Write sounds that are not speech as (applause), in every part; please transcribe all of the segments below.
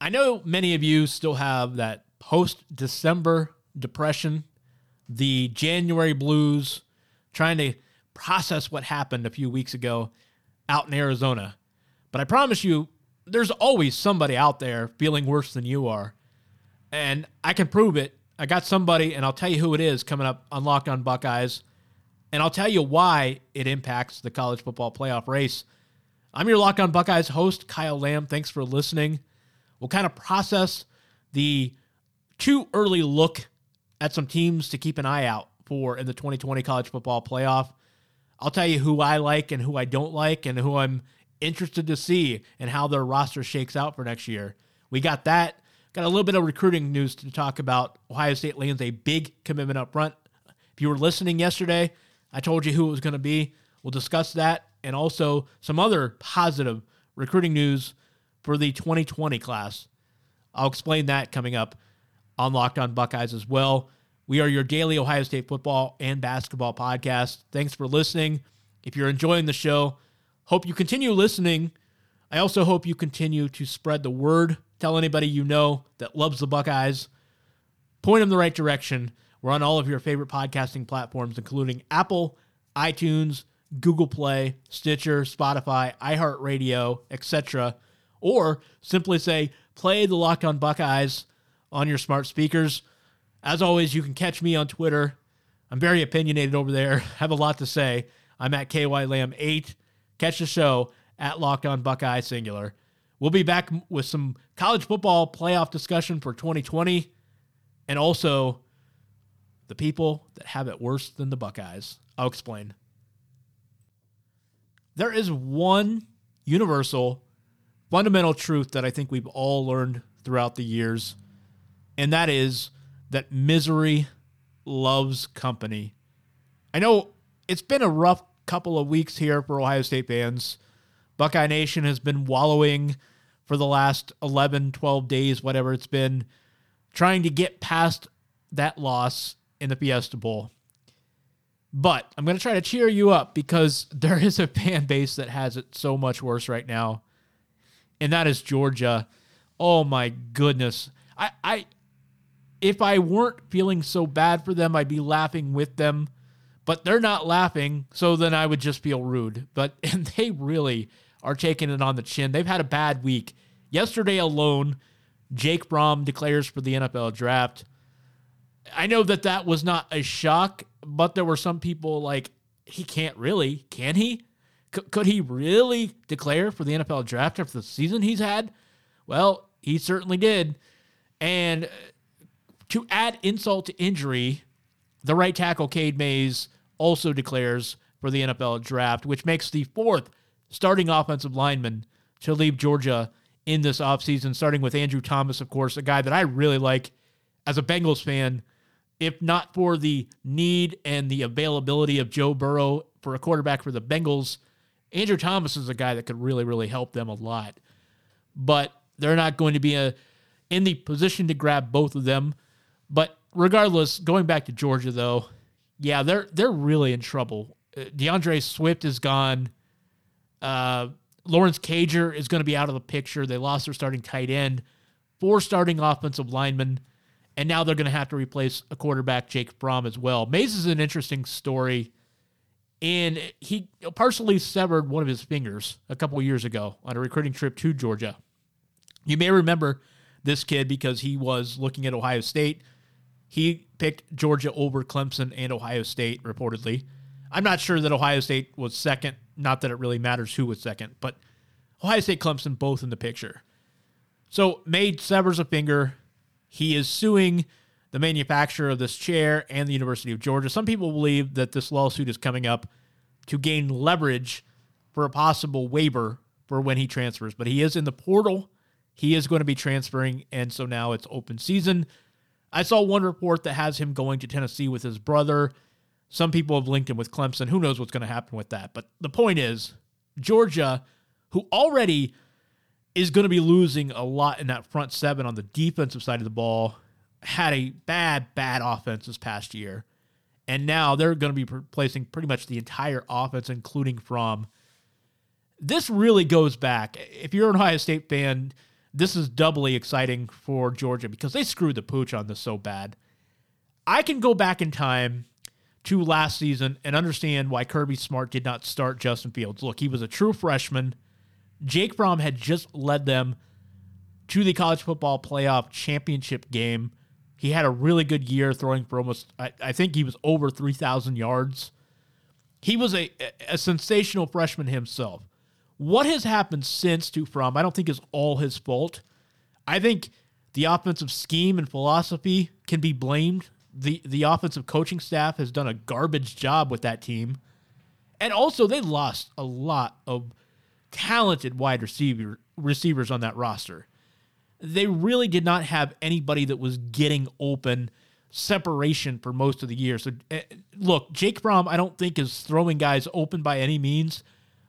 I know many of you still have that post December depression, the January blues, trying to process what happened a few weeks ago out in Arizona. But I promise you, there's always somebody out there feeling worse than you are. And I can prove it. I got somebody, and I'll tell you who it is coming up on Locked On Buckeyes. And I'll tell you why it impacts the college football playoff race. I'm your Locked On Buckeyes host, Kyle Lamb. Thanks for listening. We'll kind of process the too early look at some teams to keep an eye out for in the 2020 college football playoff. I'll tell you who I like and who I don't like and who I'm interested to see and how their roster shakes out for next year. We got that. Got a little bit of recruiting news to talk about. Ohio State lands a big commitment up front. If you were listening yesterday, I told you who it was going to be. We'll discuss that and also some other positive recruiting news for the 2020 class. I'll explain that coming up on Locked On Buckeyes as well. We are your daily Ohio State football and basketball podcast. Thanks for listening. If you're enjoying the show, hope you continue listening. I also hope you continue to spread the word. Tell anybody you know that loves the Buckeyes. Point them the right direction. We're on all of your favorite podcasting platforms, including Apple, iTunes, Google Play, Stitcher, Spotify, iHeartRadio, etc. Or simply say, play the Locked On Buckeyes on your smart speakers. As always, you can catch me on Twitter. I'm very opinionated over there, (laughs) have a lot to say. I'm at KY Lamb 8. Catch the show at Locked On Buckeye Singular. We'll be back with some college football playoff discussion for 2020 and also the people that have it worse than the Buckeyes. I'll explain. There is one universal fundamental truth that I think we've all learned throughout the years, and that is that misery loves company. I know it's been a rough couple of weeks here for Ohio State fans. Buckeye Nation has been wallowing for the last 11, 12 days, whatever it's been, trying to get past that loss in the Fiesta Bowl. But I'm going to try to cheer you up because (laughs) there is a fan base that has it so much worse right now, and that is Georgia. Oh my goodness. I, I if I weren't feeling so bad for them, I'd be laughing with them. But they're not laughing, so then I would just feel rude. But (laughs) and they really are taking it on the chin. They've had a bad week. Yesterday alone, Jake Fromm declares for the NFL draft. I know that that was not a shock, but there were some people like, he can't really, can he? C- could he really declare for the NFL draft after the season he's had? Well, he certainly did. And uh, to add insult to injury, the right tackle, Cade Mays, also declares for the NFL draft, which makes the fourth starting offensive lineman to leave Georgia in this offseason, starting with Andrew Thomas, of course, a guy that I really like as a Bengals fan. If not for the need and the availability of Joe Burrow for a quarterback for the Bengals, Andrew Thomas is a guy that could really, really help them a lot. But they're not going to be a, in the position to grab both of them. But regardless, going back to Georgia though, yeah, they're they're really in trouble. DeAndre Swift is gone. Uh, Lawrence Cager is going to be out of the picture. They lost their starting tight end, four starting offensive linemen, and now they're going to have to replace a quarterback, Jake Fromm, as well. Mays is an interesting story, and he partially severed one of his fingers a couple years ago on a recruiting trip to Georgia. You may remember this kid because he was looking at Ohio State he picked Georgia over Clemson and Ohio State, reportedly. I'm not sure that Ohio State was second. Not that it really matters who was second, but Ohio State, Clemson, both in the picture. So, Mays severs a finger. He is suing the manufacturer of this chair and the University of Georgia. Some people believe that this lawsuit is coming up to gain leverage for a possible waiver for when he transfers, but he is in the portal. He is going to be transferring, and so now it's open season. I saw one report that has him going to Tennessee with his brother. Some people have linked him with Clemson. Who knows what's going to happen with that? But the point is, Georgia, who already is going to be losing a lot in that front seven on the defensive side of the ball, had a bad, bad offense this past year. And now they're going to be replacing pretty much the entire offense, including Fromm. This really goes back. If you're an Ohio State fan, this is doubly exciting for Georgia because they screwed the pooch on this so bad. I can go back in time to last season and understand why Kirby Smart did not start Justin Fields. Look, he was a true freshman. Jake Fromm had just led them to the college football playoff championship game. He had a really good year throwing for almost, I, I think he was over 3,000 yards. He was a, a sensational freshman himself. What has happened since to Fromm, I don't think is all his fault. I think the offensive scheme and philosophy can be blamed. The the offensive coaching staff has done a garbage job with that team. And also they lost a lot of talented wide receiver receivers on that roster. They really did not have anybody that was getting open separation for most of the year. So uh, look, Jake Fromm I don't think is throwing guys open by any means,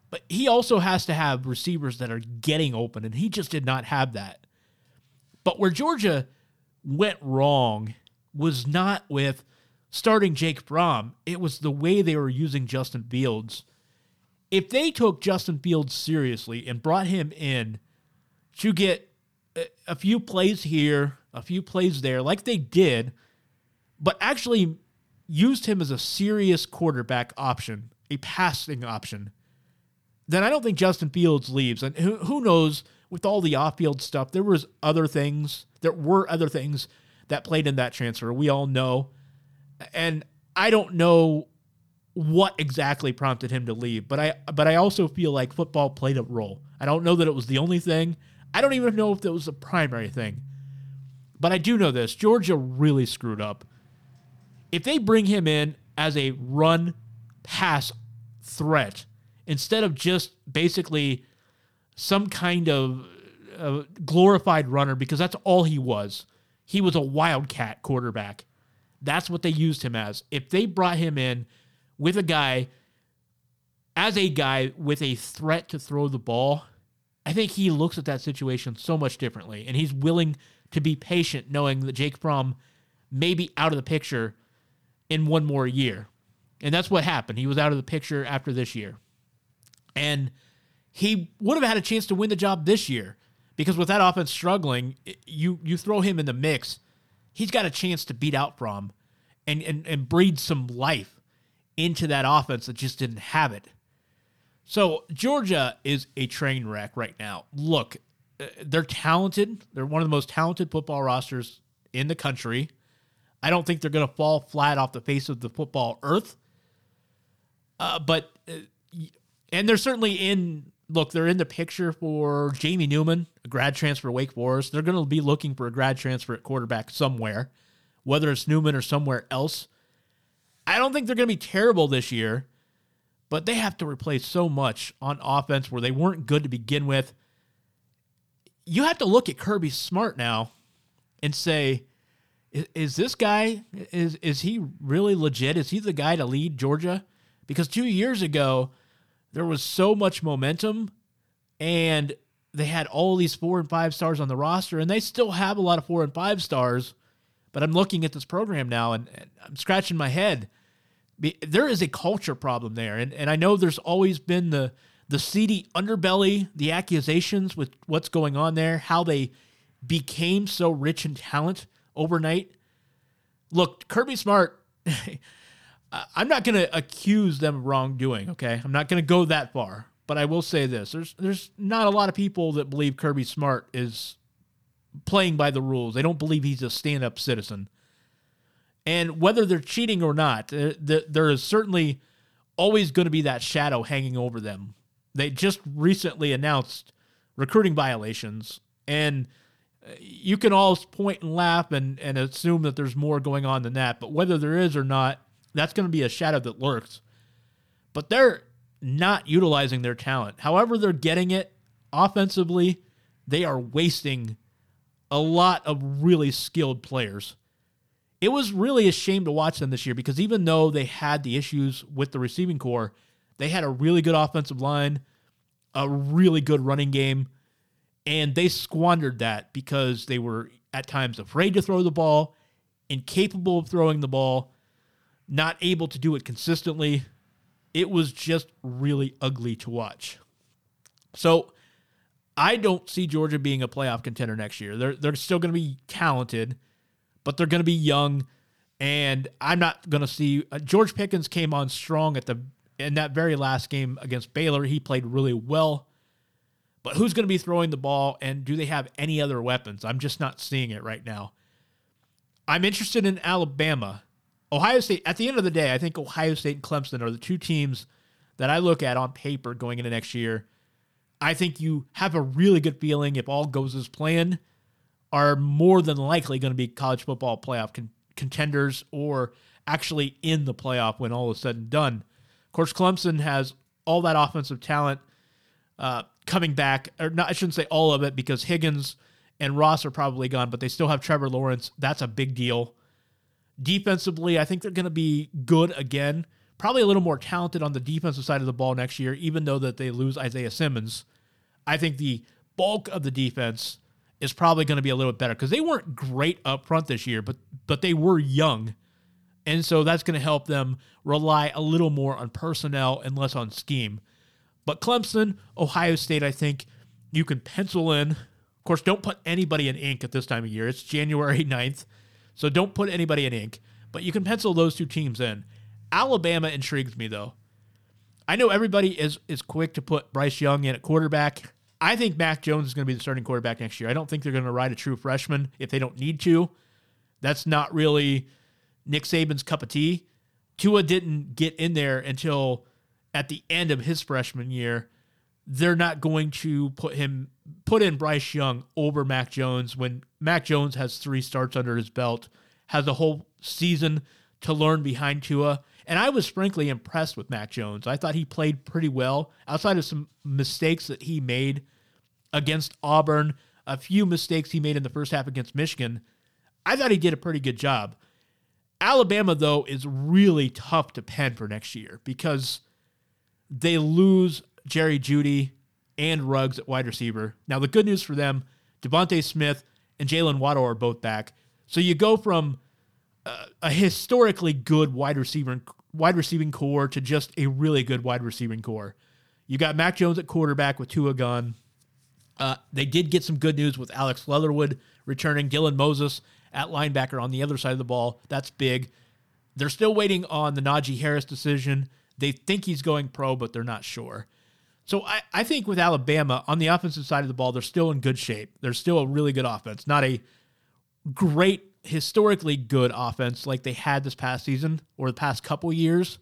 but he also has to have receivers that are getting open and he just did not have that. But where Georgia went wrong was not with starting Jake Fromm, it was the way they were using Justin Fields if they took Justin Fields seriously and brought him in to get a few plays here, a few plays there, like they did, but actually used him as a serious quarterback option, a passing option, then I don't think Justin Fields leaves. And who, who knows, with all the off-field stuff, there was other things, there were other things that played in that transfer. We all know. And I don't know what exactly prompted him to leave, but I but I also feel like football played a role. I don't know that it was the only thing. I don't even know if that was the primary thing. But I do know this. Georgia really screwed up. If they bring him in as a run pass threat instead of just basically some kind of uh, glorified runner because that's all he was. He was a wildcat quarterback. That's what they used him as. If they brought him in with a guy as a guy with a threat to throw the ball, I think he looks at that situation so much differently. And he's willing to be patient knowing that Jake Fromm may be out of the picture in one more year. And that's what happened. He was out of the picture after this year. And he would have had a chance to win the job this year because with that offense struggling, you you throw him in the mix, he's got a chance to beat out Fromm and, and, and breed some life into that offense that just didn't have it. So Georgia is a train wreck right now. Look, uh, they're talented. They're one of the most talented football rosters in the country. I don't think they're going to fall flat off the face of the football earth. Uh, but, uh, and they're certainly in, look, they're in the picture for Jamie Newman, a grad transfer Wake Forest. They're going to be looking for a grad transfer at quarterback somewhere, whether it's Newman or somewhere else. I don't think they're going to be terrible this year, but they have to replace so much on offense where they weren't good to begin with. You have to look at Kirby Smart now and say, is, is this guy is is he really legit? Is he the guy to lead Georgia? Because 2 years ago there was so much momentum and they had all these 4 and 5 stars on the roster and they still have a lot of 4 and 5 stars. But I'm looking at this program now and, and I'm scratching my head there is a culture problem there, and and I know there's always been the the seedy underbelly, the accusations with what's going on there, how they became so rich in talent overnight. Look, Kirby Smart. (laughs) I'm not going to accuse them of wrongdoing. Okay, I'm not going to go that far, but I will say this: there's there's not a lot of people that believe Kirby Smart is playing by the rules. They don't believe he's a stand-up citizen. And whether they're cheating or not, uh, there is certainly always going to be that shadow hanging over them. They just recently announced recruiting violations, and uh, you can all point and laugh and, and assume that there's more going on than that. But whether there is or not, that's going to be a shadow that lurks. But they're not utilizing their talent. However, they're getting it offensively, they are wasting a lot of really skilled players it was really a shame to watch them this year because even though they had the issues with the receiving corps, they had a really good offensive line, a really good running game, and they squandered that because they were at times afraid to throw the ball, incapable of throwing the ball, not able to do it consistently. It was just really ugly to watch. So I don't see Georgia being a playoff contender next year. They're they're still going to be talented, but they're going to be young, and I'm not going to see uh, George Pickens came on strong at the in that very last game against Baylor. He played really well, but who's going to be throwing the ball, and do they have any other weapons? I'm just not seeing it right now. I'm interested in Alabama. Ohio State, at the end of the day, I think Ohio State and Clemson are the two teams that I look at on paper going into next year I think you have a really good feeling if all goes as planned, are more than likely going to be college football playoff con- contenders or actually in the playoff when all is said and done. Of course, Clemson has all that offensive talent uh, coming back, or not, I shouldn't say all of it because Higgins and Ross are probably gone, but they still have Trevor Lawrence. That's a big deal. Defensively, I think they're going to be good again probably a little more talented on the defensive side of the ball next year, even though that they lose Isaiah Simmons. I think the bulk of the defense is probably going to be a little bit better because they weren't great up front this year, but but they were young. And so that's going to help them rely a little more on personnel and less on scheme. But Clemson, Ohio State, I think you can pencil in. Of course, don't put anybody in ink at this time of year. It's January (laughs) 9th. So don't put anybody in ink. But you can pencil those two teams in. Alabama intrigues me though. I know everybody is is quick to put Bryce Young in at quarterback. I think Mac Jones is going to be the starting quarterback next year. I don't think they're going to ride a true freshman if they don't need to. That's not really Nick Saban's cup of tea. Tua didn't get in there until at the end of his freshman year. They're not going to put him put in Bryce Young over Mac Jones when Mac Jones has three starts under his belt, has a whole season to learn behind Tua. And I was frankly impressed with Mac Jones. I thought he played pretty well outside of some mistakes that he made against Auburn, a few mistakes he made in the first half against Michigan. I thought he did a pretty good job. Alabama, though, is really tough to pen for next year because they lose Jerry Jeudy and Ruggs at wide receiver. Now, the good news for them, DeVonta Smith and Jaylen Waddle are both back. So you go from uh, a historically good wide receiver wide receiving corps to just a really good wide receiving corps. You got Mac Jones at quarterback with Tua Gun. Uh, they did get some good news with Alex Leatherwood returning, Dylan Moses at linebacker on the other side of the ball. That's big. They're still waiting on the Najee Harris decision. They think he's going pro, but they're not sure. So I, I think with Alabama on the offensive side of the ball, they're still in good shape. They're still a really good offense, not a great historically good offense like they had this past season or the past couple years,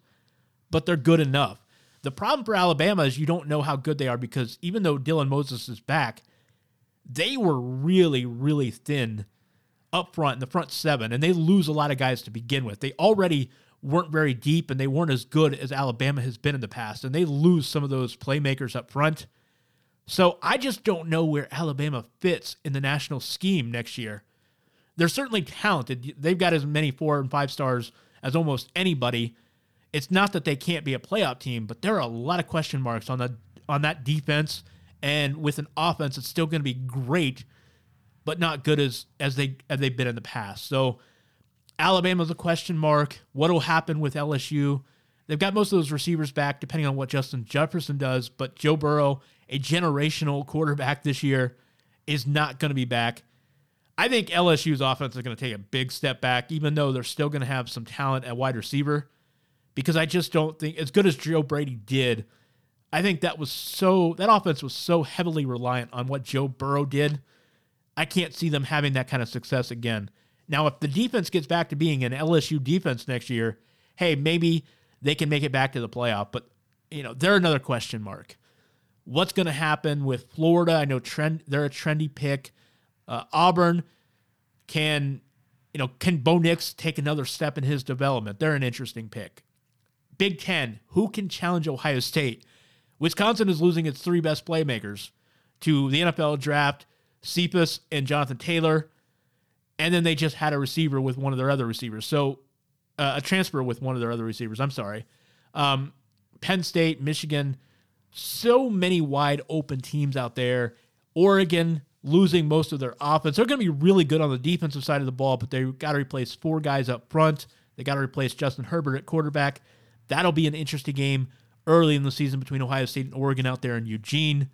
but they're good enough. The problem for Alabama is you don't know how good they are because even though Dylan Moses is back, they were really, really thin up front in the front seven, and they lose a lot of guys to begin with. They already weren't very deep and they weren't as good as Alabama has been in the past, and they lose some of those playmakers up front. So I just don't know where Alabama fits in the national scheme next year they're certainly talented. They've got as many four and five stars as almost anybody. It's not that they can't be a playoff team, but there are a lot of question marks on the on that defense and with an offense that's still going to be great, but not good as as they as they've been in the past. So Alabama's a question mark. What will happen with LSU? They've got most of those receivers back, depending on what Justin Jefferson does. But Joe Burrow, a generational quarterback this year, is not going to be back. I think LSU's offense is going to take a big step back, even though they're still going to have some talent at wide receiver, because I just don't think, as good as Joe Brady did, I think that was so, that offense was so heavily reliant on what Joe Burrow did. I can't see them having that kind of success again. Now, if the defense gets back to being an LSU defense next year, hey, maybe they can make it back to the playoff, but, you know, they're another question mark. What's going to happen with Florida? I know trend, they're a trendy pick. Uh, Auburn can, you know, can Bo Nix take another step in his development? They're an interesting pick. Big Ten, who can challenge Ohio State? Wisconsin is losing its three best playmakers to the NFL draft, Cephus and Jonathan Taylor. And then they just had a receiver with one of their other receivers. So uh, a transfer with one of their other receivers. I'm sorry. Um, Penn State, Michigan, so many wide open teams out there. Oregon, losing most of their offense. They're going to be really good on the defensive side of the ball, but they've got to replace four guys up front. They got to replace Justin Herbert at quarterback. That'll be an interesting game early in the season between Ohio State and Oregon out there in Eugene.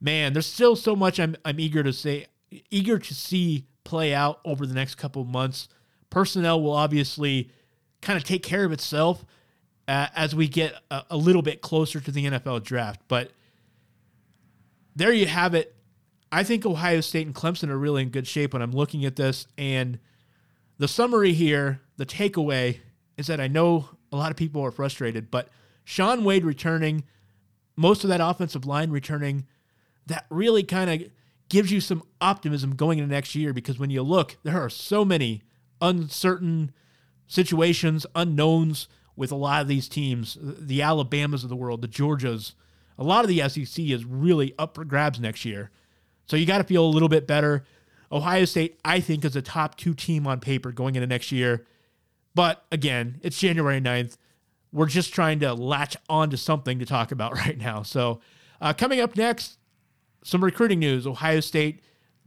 man, there's still so much I'm I'm eager to say, eager to see play out over the next couple months. Personnel will obviously kind of take care of itself uh, as we get a, a little bit closer to the NFL draft. But there you have it. I think Ohio State and Clemson are really in good shape when I'm looking at this. And the summary here, the takeaway is that I know a lot of people are frustrated, but Shaun Wade returning, most of that offensive line returning, that really kind of gives you some optimism going into next year because when you look, there are so many uncertain situations, unknowns with a lot of these teams, the Alabamas of the world, the Georgias. A lot of the SEC is really up for grabs next year. So you got to feel a little bit better. Ohio State, I think, is a top two team on paper going into next year. But again, it's January 9th. We're just trying to latch on to something to talk about (laughs) right now. So, uh, coming up next, some recruiting news. Ohio State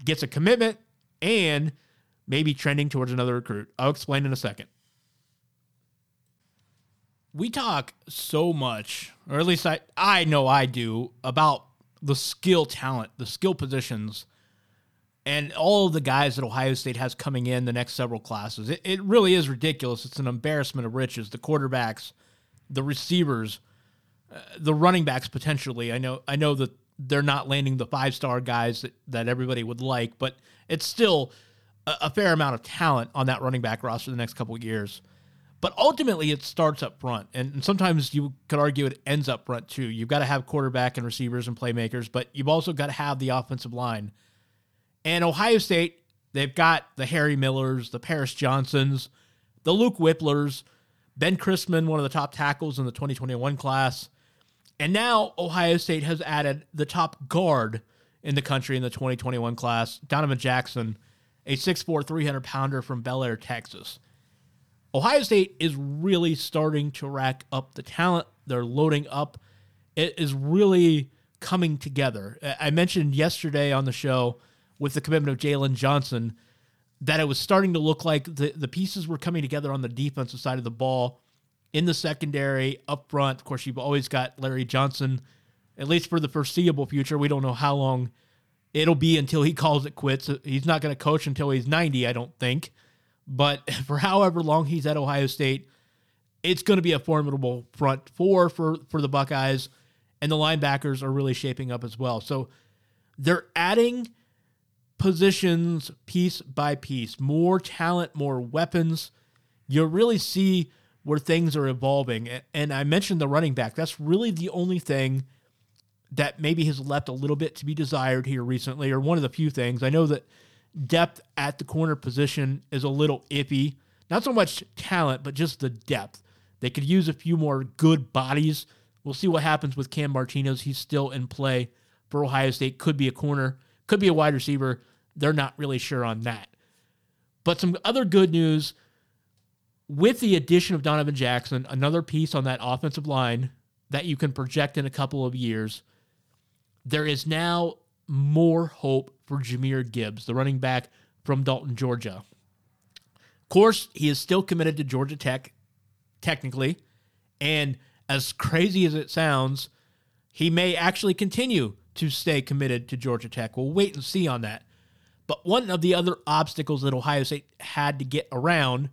gets a commitment and maybe trending towards another recruit. I'll explain in a second. We talk so much, or at least I, I know I do, about the skill talent, the skill positions, and all of the guys that Ohio State has coming in the next several classes. It, it really is ridiculous. It's an embarrassment of riches. The quarterbacks, the receivers, uh, the running backs potentially. I know I know that they're not landing the five star guys that, that everybody would like, but it's still a, a, fair amount of talent on that running back roster the next couple of years. But ultimately, it starts up front, and, sometimes you could argue it ends up front too. You've got to have quarterback and receivers and playmakers, but you've also got to have the offensive line. And Ohio State, they've got the Harry Millers, the Paris Johnsons, the Luke Wyplers, Ben Christman, one of the top tackles in the 2021 class. And now Ohio State has added the top guard in the country in the 2021 class, Donovan Jackson, a 6'4, 300 pounder from Bellaire, Texas. Ohio State is really starting to rack up the talent. They're loading up. It is really coming together. I mentioned yesterday on the show with the commitment of Jaylon Johnson that it was starting to look like the, the pieces were coming together on the defensive side of the ball in the secondary, up front. Of course, you've always got Larry Johnson, at least for the foreseeable future. We don't know how long it'll be until he calls it quits. He's not going to coach until he's 90, I don't think. But (laughs) for however long he's at Ohio State, it's going to be a formidable front four for, for the Buckeyes. And the linebackers are really shaping up as well. So they're adding positions piece by piece, more talent, more weapons. You really see where things are evolving. And I mentioned the running back. That's really the only thing that maybe has left a little bit to be desired here recently, or one of the few things. I know that depth at the corner position is a little iffy. Not so much talent, but just the depth. They could use a few more good bodies. We'll see what happens with Cam Martinez. He's still in play for Ohio State. Could be a corner, could be a wide receiver. They're not really sure on that. But some other good news with the addition of Donovan Jackson, another piece on that offensive line that you can project in a couple of years, there is now more hope for Jahmyr Gibbs, the running back from Dalton, Georgia. Of course, he is still committed to Georgia Tech, technically. And as crazy as it sounds, he may actually continue to stay committed to Georgia Tech. We'll wait and see on that. But one of the other obstacles that Ohio State had to get around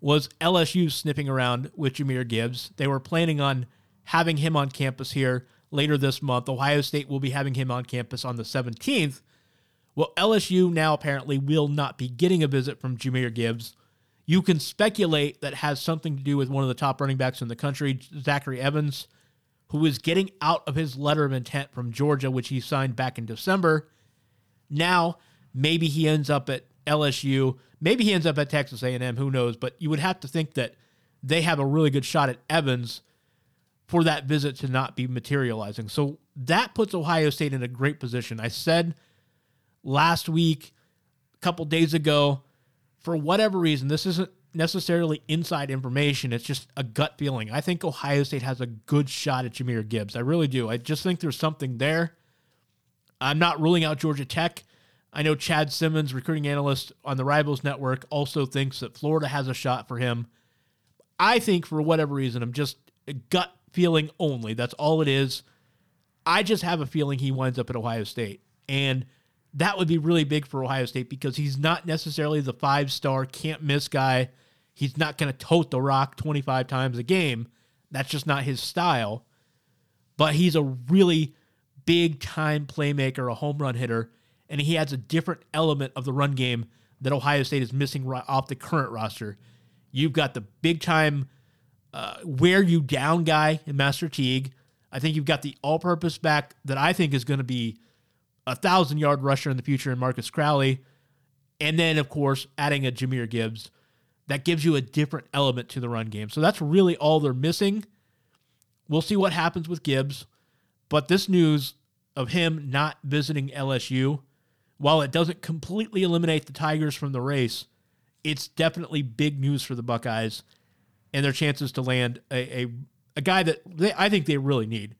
was LSU sniffing around with Jahmyr Gibbs. They were planning on having him on campus here later this month. Ohio State will be having him on campus on the 17th. Well, LSU now apparently will not be getting a visit from Jahmyr Gibbs. You can speculate that has something to do with one of the top running backs in the country, Zachary Evans, who is getting out of his letter of intent from Georgia, which he signed back in December. Now, maybe he ends up at LSU. Maybe he ends up at Texas A&M. Who knows? But you would have to think that they have a really good shot at Evans for that visit to not be materializing. So that puts Ohio State in a great position. I said last week, a couple days ago, for whatever reason, this isn't necessarily inside information. It's just a gut feeling. I think Ohio State has a good shot at Jahmyr Gibbs. I really do. I just think there's something there. I'm not ruling out Georgia Tech. I know Chad Simmons, recruiting analyst on the Rivals Network, also thinks that Florida has a shot for him. I think for whatever reason, I'm just a gut feeling only. That's all it is. I just have a feeling he winds up at Ohio State. And that would be really big for Ohio State because he's not necessarily the five star, can't miss guy. He's not going to tote the rock 25 times a game. That's just not his style. But he's a really big time playmaker, a home run hitter, and he adds a different element of the run game that Ohio State is missing off the current roster. You've got the big time uh, wear you down guy in Master Teague. I think you've got the all purpose back that I think is going to be a thousand yard rusher in the future in Marcus Crowley. And then, of course, adding a Jahmyr Gibbs that gives you a different element to the run game. So that's really all they're missing. We'll see what happens with Gibbs. But this news of him not visiting LSU, while it doesn't completely eliminate the Tigers from the race, it's definitely big news for the Buckeyes and their chances to land a, a, a guy that they, I think they really need.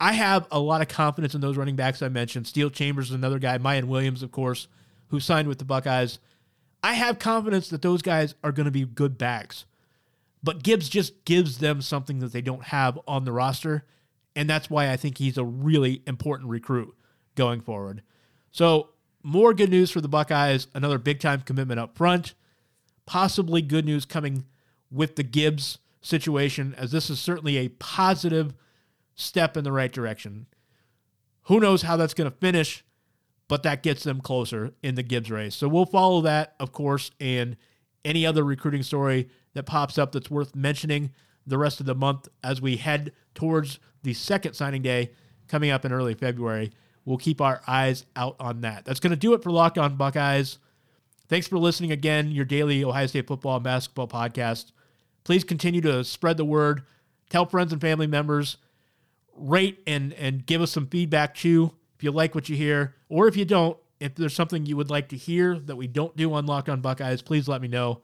I have a lot of confidence in those running backs I mentioned. Steele Chambers is another guy, Miyan Williams, of course, who signed with the Buckeyes. I have confidence that those guys are going to be good backs. But Gibbs just gives them something that they don't have on the roster. And that's why I think he's a really important recruit going forward. So, more good news for the Buckeyes. Another big time commitment up front. Possibly good news coming with the Gibbs situation, as this is certainly a positive step in the right direction. Who knows how that's going to finish, but that gets them closer in the Gibbs race. So we'll follow that, of course, and any other recruiting story that pops up that's worth mentioning the rest of the month as we head towards the second signing day coming up in early February. We'll keep our eyes out on that. That's going to do it for Locked On Buckeyes. Thanks for listening again, your daily Ohio State football and basketball podcast. Please continue to spread the word, tell friends and family members rate and and give us some feedback too if you like what you hear. Or if you don't if there's something you would like to hear that we don't do on Locked On Buckeyes please let me know.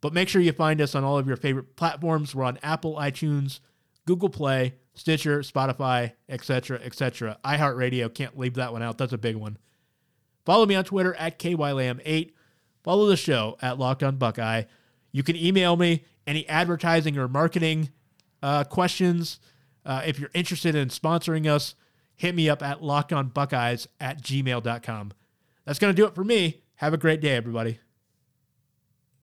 But make sure you find us on all of your favorite platforms. We're on apple itunes google play stitcher spotify etc etc iheartradio can't leave that one out. That's a big one. Follow me on twitter at kylam8 follow the show at Locked On Buckeye. You can email me any advertising or marketing uh, questions uh, if you're interested in sponsoring us, hit me up at lockedonbuckeyes at gmail.com. That's going to do it for me. Have a great day, everybody.